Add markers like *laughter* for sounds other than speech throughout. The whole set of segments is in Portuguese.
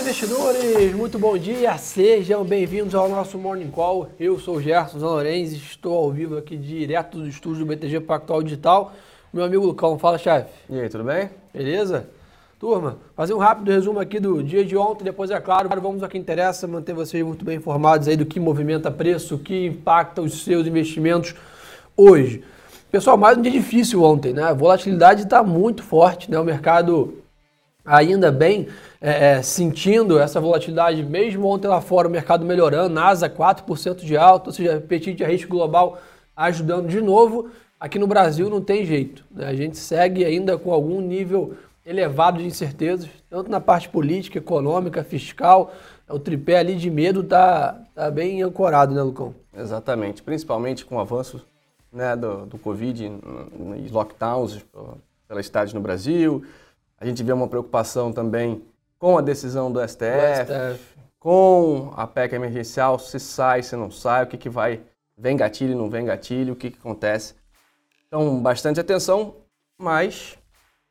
Olá, investidores! Muito bom dia! Sejam bem-vindos ao nosso Morning Call. Eu sou o Gerson Zanorenz, estou ao vivo aqui direto dos estúdios do BTG Pactual Digital. Meu amigo Lucão, fala, chefe. E aí, tudo bem? Beleza? Turma, fazer um rápido resumo aqui do dia de ontem, depois, é claro, vamos ao que interessa, manter vocês muito bem informados aí do que movimenta preço, o que impacta os seus investimentos hoje. Pessoal, mais um dia difícil ontem, né? A volatilidade está muito forte, né? O mercado ainda bem é, é, sentindo essa volatilidade, mesmo ontem lá fora o mercado melhorando, NASA 4% de alta, ou seja, apetite a risco global ajudando de novo. Aqui no Brasil não tem jeito, né? a gente segue ainda com algum nível elevado de incertezas, tanto na parte política, econômica, fiscal, o tripé ali de medo está tá bem ancorado, né, Lucão? Exatamente, principalmente com o avanço né, do, do Covid lockdowns pelas cidades no Brasil. A gente vê uma preocupação também com a decisão do STF, do STF. com a PEC emergencial, se sai, se não sai, o que, que vai, vem gatilho, não vem gatilho, o que, que acontece. Então, bastante atenção, mas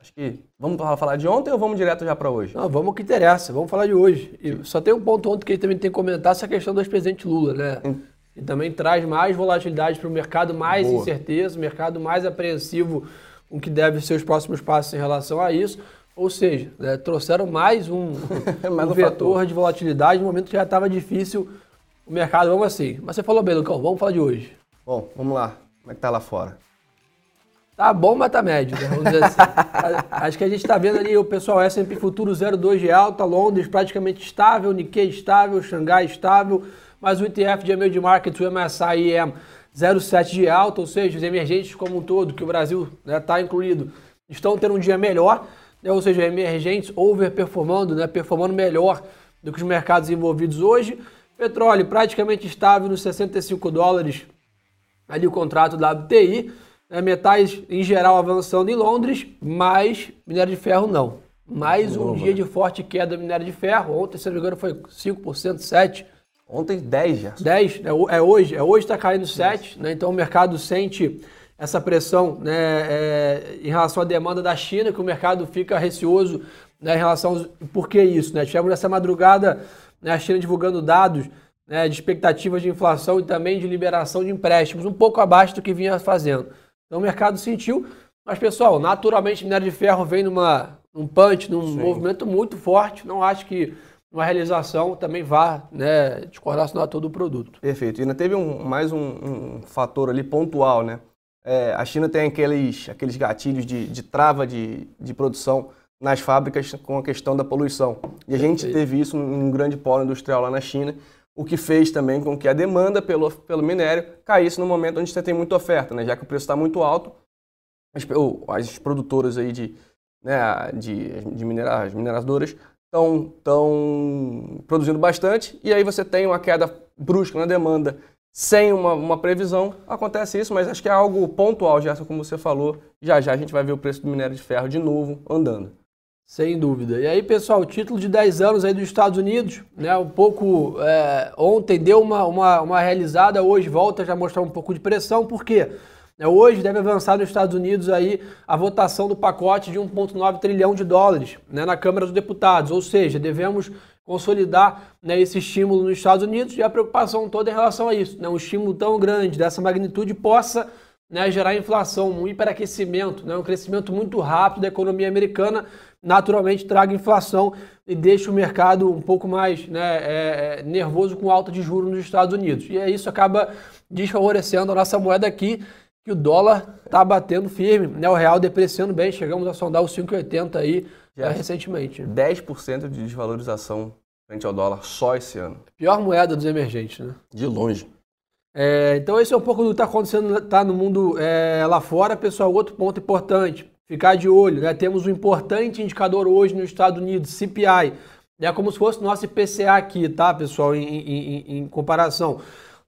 acho que vamos falar de ontem ou vamos direto já para hoje? Não, vamos o que interessa, vamos falar de hoje. E só tem um ponto ontem que ele também tem que comentar, essa questão do ex-presidente Lula, né? E também traz mais volatilidade para o mercado, mais Boa. incerteza, o mercado mais apreensivo com que deve ser os próximos passos em relação a isso. Ou seja, né, trouxeram mais um, *laughs* mais um, um vetor de volatilidade no momento que já estava difícil o mercado. Vamos assim. Mas você falou bem, Lucão, vamos falar de hoje. Bom, vamos lá. Como é que tá lá fora? Tá bom, mas tá médio, né? Vamos dizer assim. *laughs* Acho que a gente está vendo ali o pessoal S&P Futuro 0,2 de alta, Londres praticamente estável, Nikkei estável, Xangai estável, mas o ETF de Emerging Markets, o MSCI EM 0,7 de alta, ou seja, os emergentes como um todo, que o Brasil está né, incluído, estão tendo um dia melhor né, ou seja, emergentes overperformando, né, performando melhor do que os mercados envolvidos hoje. Petróleo praticamente estável nos 65 dólares, ali o contrato da WTI. Né, metais em geral avançando em Londres, mas minério de ferro não. Mais um dia de forte queda do minério de ferro. Ontem, se não me engano, foi 5%, 7%. Ontem 10 já. 10, é, é hoje. É hoje está caindo 7, né? Então o mercado sente essa pressão né, é, em relação à demanda da China, que o mercado fica receoso né, em relação aos... Por que isso? Né? Tivemos nessa madrugada né, a China divulgando dados né, de expectativas de inflação e também de liberação de empréstimos, um pouco abaixo do que vinha fazendo. Então o mercado sentiu, mas pessoal, naturalmente o minério de ferro vem numa, num punch, num Sim. movimento muito forte, não acho que uma realização também vá né, descorrelacionar todo o produto. Perfeito. E ainda teve um, mais um, um fator ali pontual, né? É, a China tem aqueles, aqueles gatilhos de, de trava de, de produção nas fábricas com a questão da poluição. E a gente teve isso num grande polo industrial lá na China, o que fez também com que a demanda pelo, pelo minério caísse no momento onde você tem muita oferta, né? já que o preço está muito alto, as, as produtoras aí de, né, de, de minera, as mineradoras estão produzindo bastante, e aí você tem uma queda brusca na demanda sem uma, uma, previsão, acontece isso, mas acho que é algo pontual, Gerson, como você falou. Já já a gente vai ver o preço do minério de ferro de novo andando. Sem dúvida. E aí, pessoal, título de 10 anos aí dos Estados Unidos, né? Um pouco é, ontem deu uma, uma, uma realizada, hoje volta já mostrar um pouco de pressão, por quê? É, hoje deve avançar nos Estados Unidos aí a votação do pacote de 1,9 trilhão de dólares né, na Câmara dos Deputados, ou seja, devemos consolidar né, esse estímulo nos Estados Unidos e a preocupação toda em relação a isso. Né, um estímulo tão grande, dessa magnitude, possa né, gerar inflação, um hiperaquecimento, né, um crescimento muito rápido da economia americana, naturalmente traga inflação e deixa o mercado um pouco mais né, é, é, nervoso com alta de juros nos Estados Unidos. E isso acaba desfavorecendo a nossa moeda aqui, que o dólar está batendo firme, né, o real depreciando bem, chegamos a sondar os 5,80 aí já recentemente. 10% de desvalorização frente ao dólar só esse ano. Pior moeda dos emergentes, né? De longe. É, então esse é um pouco do que está acontecendo tá no mundo é, lá fora, pessoal. Outro ponto importante, ficar de olho, né? Temos um importante indicador hoje nos Estados Unidos, CPI. É como se fosse nosso IPCA aqui, tá, pessoal, em, em, em comparação.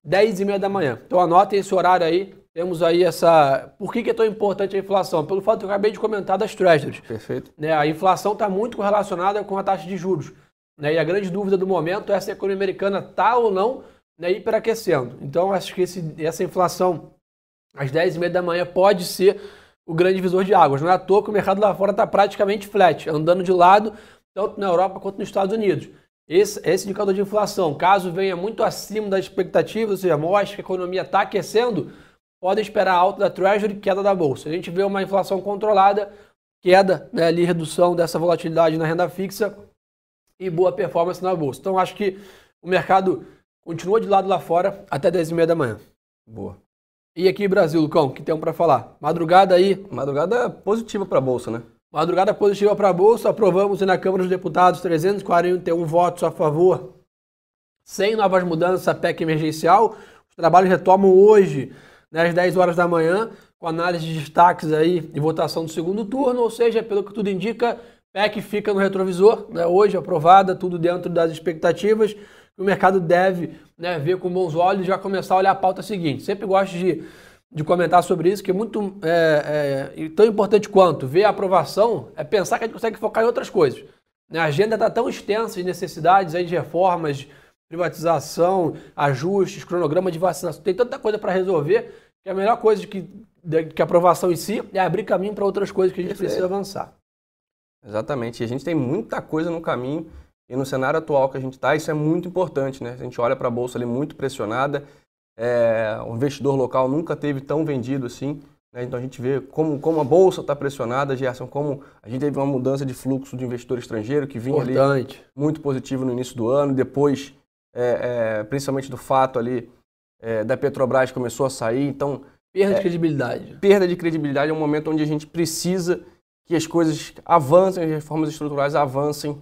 10 e meia da manhã. Então anotem esse horário aí, temos aí essa. Por que, que é tão importante a inflação? Pelo fato que eu acabei de comentar das treasuries. Perfeito. Né, a inflação está muito correlacionada com a taxa de juros. Né, e a grande dúvida do momento é se a economia americana está ou não né, hiperaquecendo. Então, acho que esse, essa inflação às 10h30 da manhã pode ser o grande visor de águas. Não é à toa que o mercado lá fora está praticamente flat, andando de lado, tanto na Europa quanto nos Estados Unidos. esse, esse indicador de inflação, caso venha muito acima das expectativas, ou seja, mostre que a economia está aquecendo, podem esperar alta da Treasury e queda da Bolsa. A gente vê uma inflação controlada, queda, né, ali, redução dessa volatilidade na renda fixa e boa performance na Bolsa. Então, acho que o mercado continua de lado lá fora até 10h30 da manhã. Boa. E aqui, Brasil, Lucão, o que tem para falar? Madrugada aí. Madrugada positiva para a Bolsa, né? Madrugada positiva para a Bolsa. Aprovamos na Câmara dos Deputados 341 votos a favor, sem novas mudanças a PEC emergencial. Os trabalhos retomam hoje, né, às 10 horas da manhã, com análise de destaques aí e votação do segundo turno, ou seja, pelo que tudo indica, PEC fica no retrovisor, né, hoje aprovada, tudo dentro das expectativas o mercado deve né, ver com bons olhos e já começar a olhar a pauta seguinte. Sempre gosto de, de comentar sobre isso, que é muito é, é, tão importante quanto ver a aprovação é pensar que a gente consegue focar em outras coisas. Né? A agenda está tão extensa de necessidades aí de reformas, privatização, ajustes, cronograma de vacinação, tem tanta coisa para resolver que a melhor coisa que, que a aprovação em si é abrir caminho para outras coisas que a gente precisa avançar. Exatamente. E a gente tem muita coisa no caminho e no cenário atual que a gente está, isso é muito importante, né? A gente olha para a bolsa ali muito pressionada, é, o investidor local nunca teve tão vendido assim, né? então a gente vê como, como a bolsa está pressionada, Gerson, como a gente teve uma mudança de fluxo de investidor estrangeiro que vinha importante. ali muito positivo no início do ano, depois, é, é, principalmente do fato ali é, da Petrobras começou a sair, então perda de é, credibilidade. Perda de credibilidade é um momento onde a gente precisa que as coisas avancem, as reformas estruturais avancem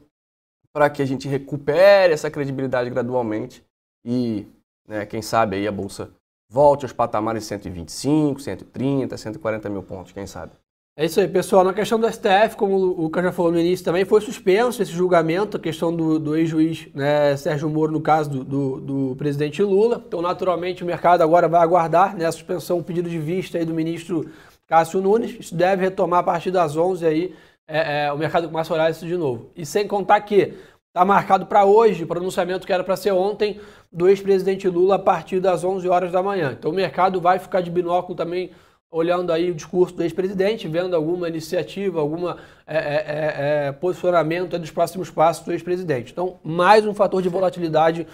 para que a gente recupere essa credibilidade gradualmente e, né, quem sabe, aí a Bolsa volte aos patamares de 125, 130, 140 mil pontos, quem sabe. É isso aí, pessoal. Na questão do STF, como o Lucas já falou no início, também foi suspenso esse julgamento, a questão do, do ex-juiz né, Sérgio Moro, no caso do, do, do, presidente Lula. Então, naturalmente, o mercado agora vai aguardar né, a suspensão, o pedido de vista aí do ministro Cássio Nunes. Isso deve retomar a partir das 11 aí, é, é, o mercado começa a olhar isso de novo. E sem contar que está marcado para hoje, o pronunciamento que era para ser ontem, do ex-presidente Lula a partir das 11 horas da manhã. Então o mercado vai ficar de binóculo também olhando aí o discurso do ex-presidente, vendo alguma iniciativa, algum é, é, é, é, posicionamento dos próximos passos do ex-presidente. Então, mais um fator de volatilidade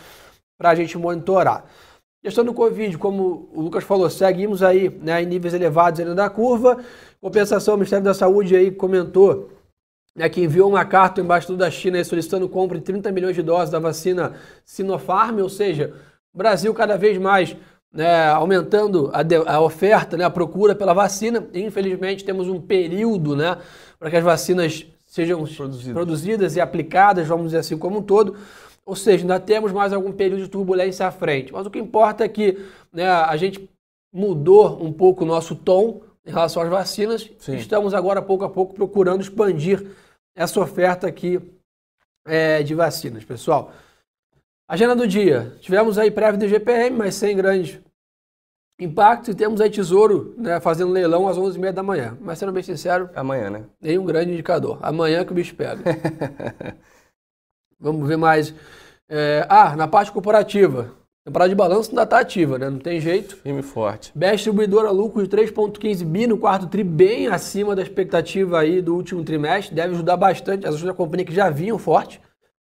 para a gente monitorar. Questão do Covid, como o Lucas falou, seguimos aí né, em níveis elevados ainda da curva. Compensação, o Ministério da Saúde aí comentou né, que enviou uma carta ao embaixador da China solicitando compra de 30 milhões de doses da vacina Sinopharm, ou seja, Brasil cada vez mais né, aumentando a, de, a, oferta, né, a procura pela vacina. E, infelizmente, temos um período né, para que as vacinas sejam produzidas. produzidas e aplicadas, vamos dizer assim, como um todo. Ou seja, ainda temos mais algum período de turbulência à frente. Mas o que importa é que né, a gente mudou um pouco o nosso tom em relação às vacinas. Sim. Estamos agora, pouco a pouco, procurando expandir essa oferta aqui é, de vacinas, pessoal. Agenda do dia. Tivemos aí prévia do GPM, mas sem grande impacto. E temos aí Tesouro né, fazendo leilão às 11h30 da manhã. Mas sendo bem sincero... Amanhã, né? Nenhum grande indicador. Amanhã que o bicho pega. *laughs* Vamos ver mais. É, ah, na parte corporativa. Temporada de balanço ainda está ativa, né? Não tem jeito. Firme forte. BES distribuidora lucro de 3,15 bi no quarto tri, bem acima da expectativa aí do último trimestre. Deve ajudar bastante as ações da companhia que já vinham forte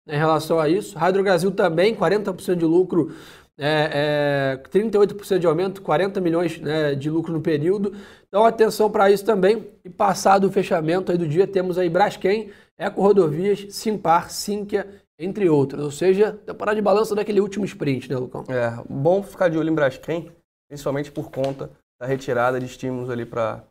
em relação a isso. Hydro Brasil também, 40% de lucro, é, é, 38% de aumento, 40 milhões né, de lucro no período. Então atenção para isso também. E passado o fechamento do dia, temos aí Braskem, Eco Rodovias, Simpar, Sinqia, entre outras. Ou seja, temporada de balanço daquele último sprint, né, Lucão? É, bom ficar de olho em Braskem, principalmente por conta da retirada de estímulos ali para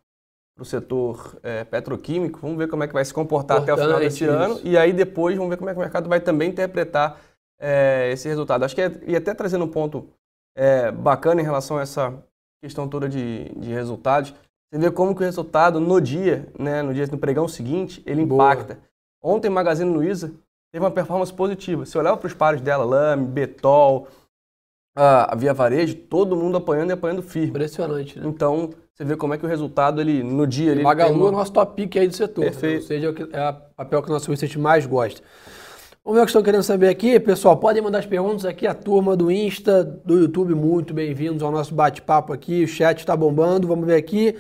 o setor é, petroquímico. Vamos ver como é que vai se comportar Importante até o final desse isso. ano. E aí depois vamos ver como é que o mercado vai também interpretar é, esse resultado. Acho que é, e até trazendo um ponto é, bacana em relação a essa questão toda de, de resultados. Você vê como que o resultado no dia, né, no dia no pregão seguinte, ele impacta. Boa. Ontem, Magazine Luiza teve uma performance positiva. Se olhava para os pares dela, Lame, Betol, a Via Varejo, todo mundo apanhando e apanhando firme. Impressionante, né? Então, você vê como é que o resultado, ele, no dia... Ele Magalu é o nosso top pick aí do setor. Né? Perfeito. Né? Ou seja, é o papel que o nosso research mais gosta. Vamos ver o que estão querendo saber aqui. Pessoal, podem mandar as perguntas aqui. A turma do Insta, do YouTube, muito bem-vindos ao nosso bate-papo aqui. O chat está bombando. Vamos ver aqui.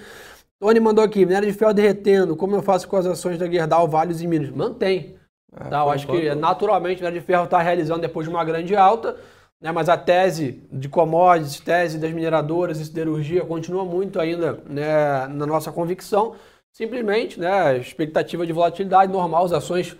Tony mandou aqui, minério de ferro derretendo, como eu faço com as ações da Gerdau, Vales e Minas? Mantém. É, tá? Eu acho que naturalmente o minério de ferro está realizando depois de uma grande alta, né? mas a tese de commodities, tese das mineradoras e siderurgia continua muito ainda né, na nossa convicção. Simplesmente, né, expectativa de volatilidade normal, as ações.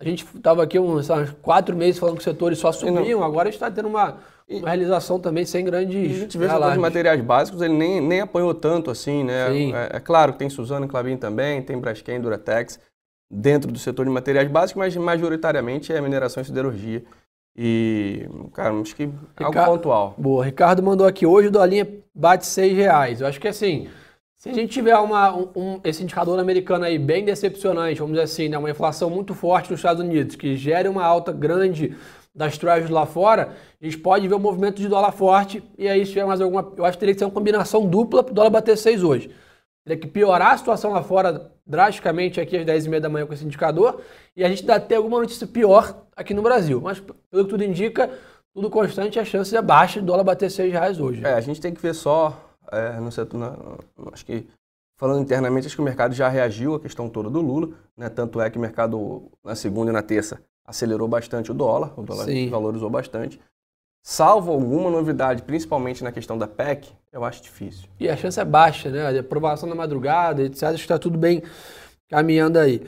A gente estava aqui uns quatro meses falando que os setores só subiam, agora a gente está tendo uma, uma realização também sem grandes. A gente vê os materiais básicos, ele nem, nem apanhou tanto assim, né? É, é, claro que tem Suzano e Clabin também, tem Braskem, Duratex dentro do setor de materiais básicos, mas majoritariamente é mineração e siderurgia. E, cara, acho que é algo pontual. Boa, Ricardo mandou aqui, hoje o dolinha bate seis reais. Eu acho que assim, se a gente tiver uma, um, esse indicador americano aí bem decepcionante, vamos dizer assim, né, uma inflação muito forte nos Estados Unidos, que gere uma alta grande das treasuries lá fora, a gente pode ver um movimento de dólar forte e aí se tiver mais alguma... Eu acho que teria que ser uma combinação dupla para o dólar bater 6 hoje. Teria que piorar a situação lá fora drasticamente aqui às 10h30 da manhã com esse indicador e a gente dá até alguma notícia pior aqui no Brasil. Mas pelo que tudo indica, tudo constante, a chance é baixa de dólar bater 6 reais hoje. É, a gente tem que ver só é, no setor, na, acho que falando internamente, acho que o mercado já reagiu à questão toda do Lula, né? Tanto é que o mercado na segunda e na terça acelerou bastante o dólar, o dólar Sim. valorizou bastante. Salvo alguma novidade, principalmente na questão da PEC, eu acho difícil. E a chance é baixa, né? A aprovação na madrugada, etc. Acho que está tudo bem caminhando aí.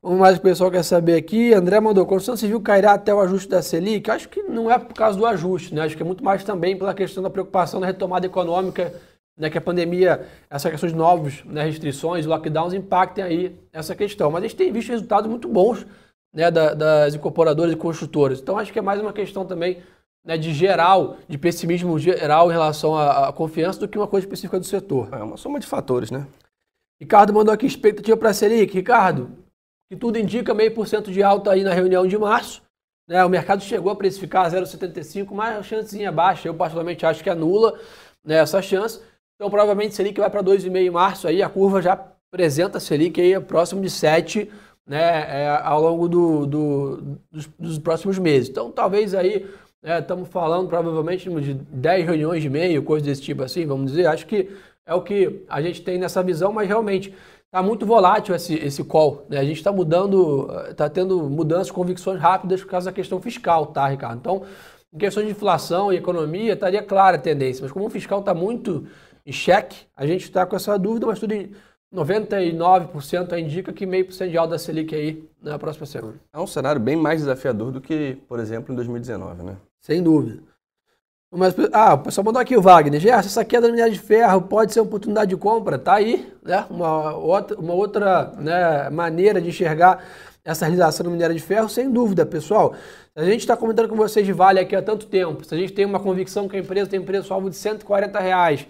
Vamos mais o pessoal quer saber aqui. André mandou, construção civil cairá até o ajuste da Selic? Acho que não é por causa do ajuste, né? Acho que é muito mais também pela questão da preocupação da retomada econômica né, que a pandemia, essa questão de novos né, restrições, lockdowns impactem aí essa questão. Mas a gente tem visto resultados muito bons né, da, das incorporadoras e construtoras. Então acho que é mais uma questão também né, de geral, de pessimismo geral em relação à, à, confiança do que uma coisa específica do setor. É uma soma de fatores, né? Ricardo mandou aqui expectativa para a Selic. Ricardo, que tudo indica meio por cento de alta aí na reunião de março. Né, o mercado chegou a precificar 0,75, mas a chancezinha baixa. Eu particularmente acho que é nula né, essa chance. Então, provavelmente, Selic vai para 2,5 em março, aí a curva já apresenta a Selic aí próximo de 7 né, é, ao longo do, do, dos, dos, próximos meses. Então, talvez aí, estamos né, falando provavelmente de 10 reuniões de meio, coisa desse tipo assim, vamos dizer. Acho que é o que a gente tem nessa visão, mas realmente está muito volátil esse, esse call. Né? A gente está mudando, está tendo mudanças, convicções rápidas por causa da questão fiscal, tá, Ricardo? Então, em questões de inflação e economia, estaria clara a tendência, mas como o fiscal está muito em xeque. A gente está com essa dúvida, mas tudo em 99% indica que meio por cento de alta da Selic aí na próxima semana. É um cenário bem mais desafiador do que, por exemplo, em 2019, né? Sem dúvida. Mas, ah, o pessoal mandou aqui o Wagner. Gerson, essa queda da minério de ferro pode ser uma oportunidade de compra? Tá aí, né? Uma outra, uma outra né, maneira de enxergar essa realização do minério de ferro, sem dúvida, pessoal. A gente está comentando com vocês de Vale aqui há tanto tempo. Se a gente tem uma convicção que a empresa tem preço-alvo de 140 reais,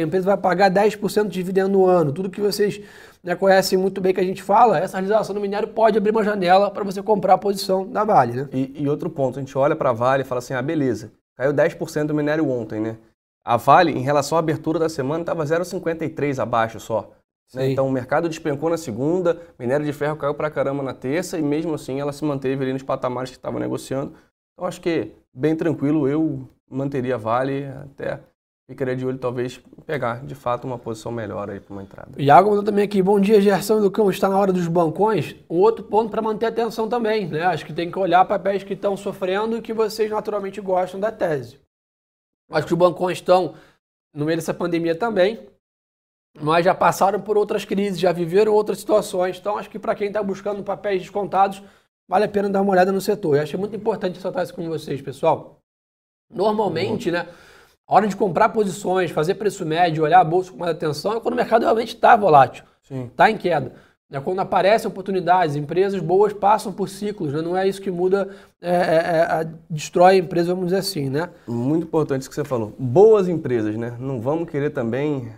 a empresa vai pagar 10% de dividendo no ano. Tudo que vocês né, conhecem muito bem que a gente fala, essa realização do minério pode abrir uma janela para você comprar a posição da Vale. Né? E, e outro ponto, a gente olha para a Vale e fala assim, ah, beleza, caiu 10% do minério ontem, né? A Vale, em relação à abertura da semana, estava 0,53 abaixo só. Né? Então o mercado despencou na segunda, minério de ferro caiu para caramba na terça e mesmo assim ela se manteve ali nos patamares que estava negociando. Então acho que bem tranquilo, eu manteria a Vale até ficaria de olho talvez pegar de fato uma posição melhor aí para uma entrada. Iago mandou também aqui, bom dia Gerson do Cão, está na hora dos bancões. Um outro ponto para manter atenção também, né? Acho que tem que olhar papéis que estão sofrendo e que vocês naturalmente gostam da tese. Acho que os bancões estão no meio dessa pandemia também, mas já passaram por outras crises, já viveram outras situações. Então acho que para quem está buscando papéis descontados, vale a pena dar uma olhada no setor. Eu acho muito importante ressaltar isso com vocês, pessoal. Normalmente, uhum. né? A hora de comprar posições, fazer preço médio, olhar a bolsa com mais atenção é quando o mercado realmente está volátil, está em queda. É quando aparecem oportunidades, empresas boas passam por ciclos, né? não é isso que muda, é, é, é, destrói a empresa, vamos dizer assim, né? Muito importante isso que você falou. Boas empresas, né? Não vamos querer também,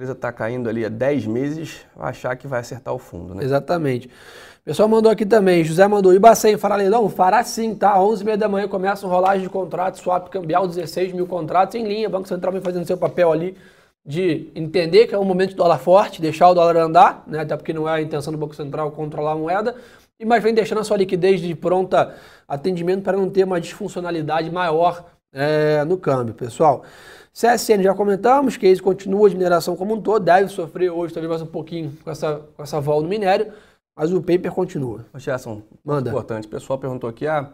empresa está caindo ali há 10 meses, achar que vai acertar o fundo, né? Exatamente. O pessoal mandou aqui também, José mandou, Ibacem, fará leilão? Fará sim, tá? 11h30 da manhã começa um rolagem de contratos, swap cambial, 16 mil contratos em linha, Banco Central vem fazendo seu papel ali de entender que é um momento de dólar forte, deixar o dólar andar, né? até porque não é a intenção do Banco Central controlar a moeda, e mas vem deixando a sua liquidez de pronta atendimento para não ter uma disfuncionalidade maior é, no câmbio, pessoal. CSN já comentamos, que isso continua de mineração como um todo, deve sofrer hoje talvez mais um pouquinho com essa, com essa vol no minério, mas o paper continua. Gerson, Manda. importante. O pessoal perguntou aqui, ah,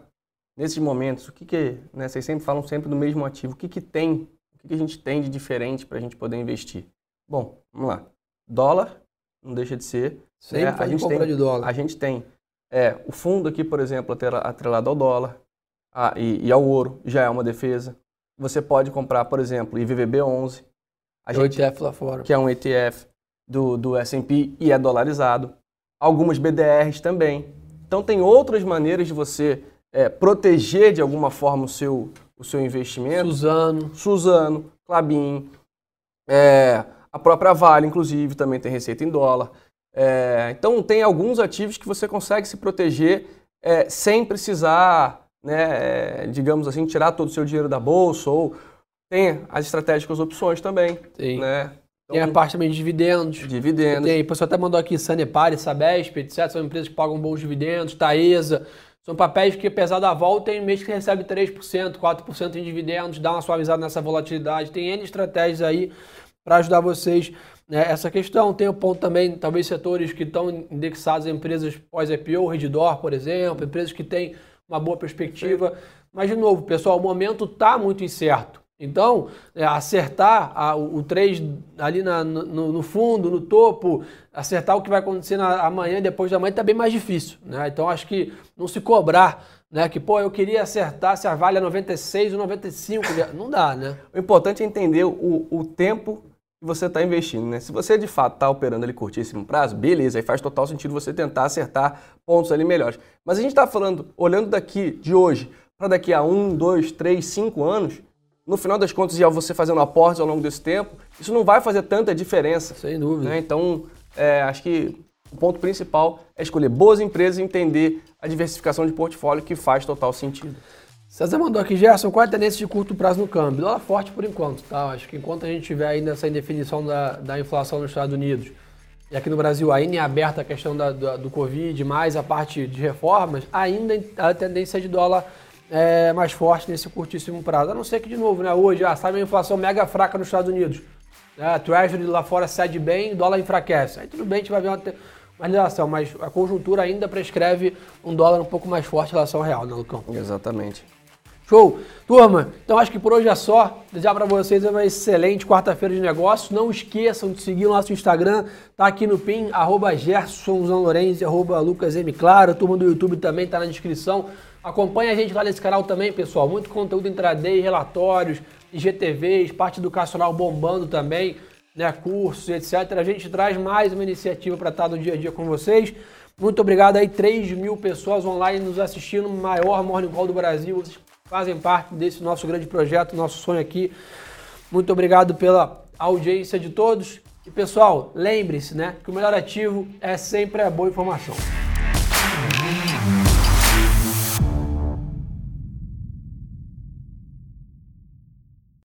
nesses momentos, o que que, né, vocês sempre falam sempre do mesmo ativo, o que que tem, o que, que a gente tem de diferente para a gente poder investir? Bom, vamos lá. Dólar, não deixa de ser. Sempre é, a gente tem, de dólar. A gente tem é, o fundo aqui, por exemplo, atrelado ao dólar a, e, e, ao ouro, já é uma defesa. Você pode comprar, por exemplo, IVVB11, a gente, ETF lá fora. que é um ETF do, do S&P e é dolarizado. Algumas BDRs também. Então tem outras maneiras de você é, proteger de alguma forma o seu, o seu investimento. Suzano. Suzano, Clabin, é, a própria Vale, inclusive, também tem receita em dólar. É, então tem alguns ativos que você consegue se proteger é, sem precisar, né, é, digamos assim, tirar todo o seu dinheiro da bolsa ou tem as estratégicas opções também. Sim. Né? Então, tem a parte também de dividendos. Dividendos. Tem, o pessoal até mandou aqui Sanepar, Sabesp, etc. São empresas que pagam bons dividendos, Taesa. São papéis que, apesar da volta, tem mês que recebe 3%, 4% em dividendos, dá uma suavizada nessa volatilidade. Tem N estratégias aí para ajudar vocês né, essa questão. Tem o ponto também, talvez, setores que estão indexados em empresas pós-IPO, Redditor, por exemplo, empresas que têm uma boa perspectiva. Sim. Mas, de novo, pessoal, o momento está muito incerto. Então, é, acertar a, o, o 3 ali na, no, no, fundo, no topo, acertar o que vai acontecer na, amanhã, depois da manhã, está bem mais difícil. Né? Então, acho que não se cobrar, né? que, pô, eu queria acertar se a Vale é 96 ou 95, não dá, né? O importante é entender o, o tempo que você está investindo. Né? Se você, de fato, está operando ali curtíssimo prazo, beleza, aí faz total sentido você tentar acertar pontos ali melhores. Mas a gente está falando, olhando daqui, de hoje, para daqui a um, dois, três, cinco anos no final das contas, e ao você fazendo aportes ao longo desse tempo, isso não vai fazer tanta diferença. Sem dúvida. Né? Então, é, acho que o ponto principal é escolher boas empresas e entender a diversificação de portfólio que faz total sentido. César mandou aqui, Gerson, qual é a tendência de curto prazo no câmbio? Dólar forte por enquanto, tá? Acho que enquanto a gente tiver ainda essa indefinição da, da inflação nos Estados Unidos e aqui no Brasil ainda em aberta a questão da, da, do Covid, mais a parte de reformas, ainda a tendência de dólar é, mais forte nesse curtíssimo prazo. A não ser que, de novo, né, hoje, ah, sabe a inflação mega fraca nos Estados Unidos. Né, a Treasury lá fora cede bem, dólar enfraquece. Aí tudo bem, a gente vai ver uma, uma relação, mas a conjuntura ainda prescreve um dólar um pouco mais forte em relação ao real, né, Lucão? Exatamente. Show! Turma, então acho que por hoje é só. Desejar para vocês uma excelente quarta-feira de negócios. Não esqueçam de seguir o nosso Instagram, tá aqui no PIN, arroba Lorenzi, arroba Lucas M. Claro. Turma do YouTube também tá na descrição. Acompanhe a gente lá nesse canal também, pessoal. Muito conteúdo intraday, relatórios, IGTVs, parte educacional bombando também, né, cursos, etc. A gente traz mais uma iniciativa para estar no dia a dia com vocês. Muito obrigado aí, 3 mil pessoas online nos assistindo, maior Morning Call do Brasil. Vocês fazem parte desse nosso grande projeto, nosso sonho aqui. Muito obrigado pela audiência de todos. E pessoal, lembre-se, né, que o melhor ativo é sempre a boa informação.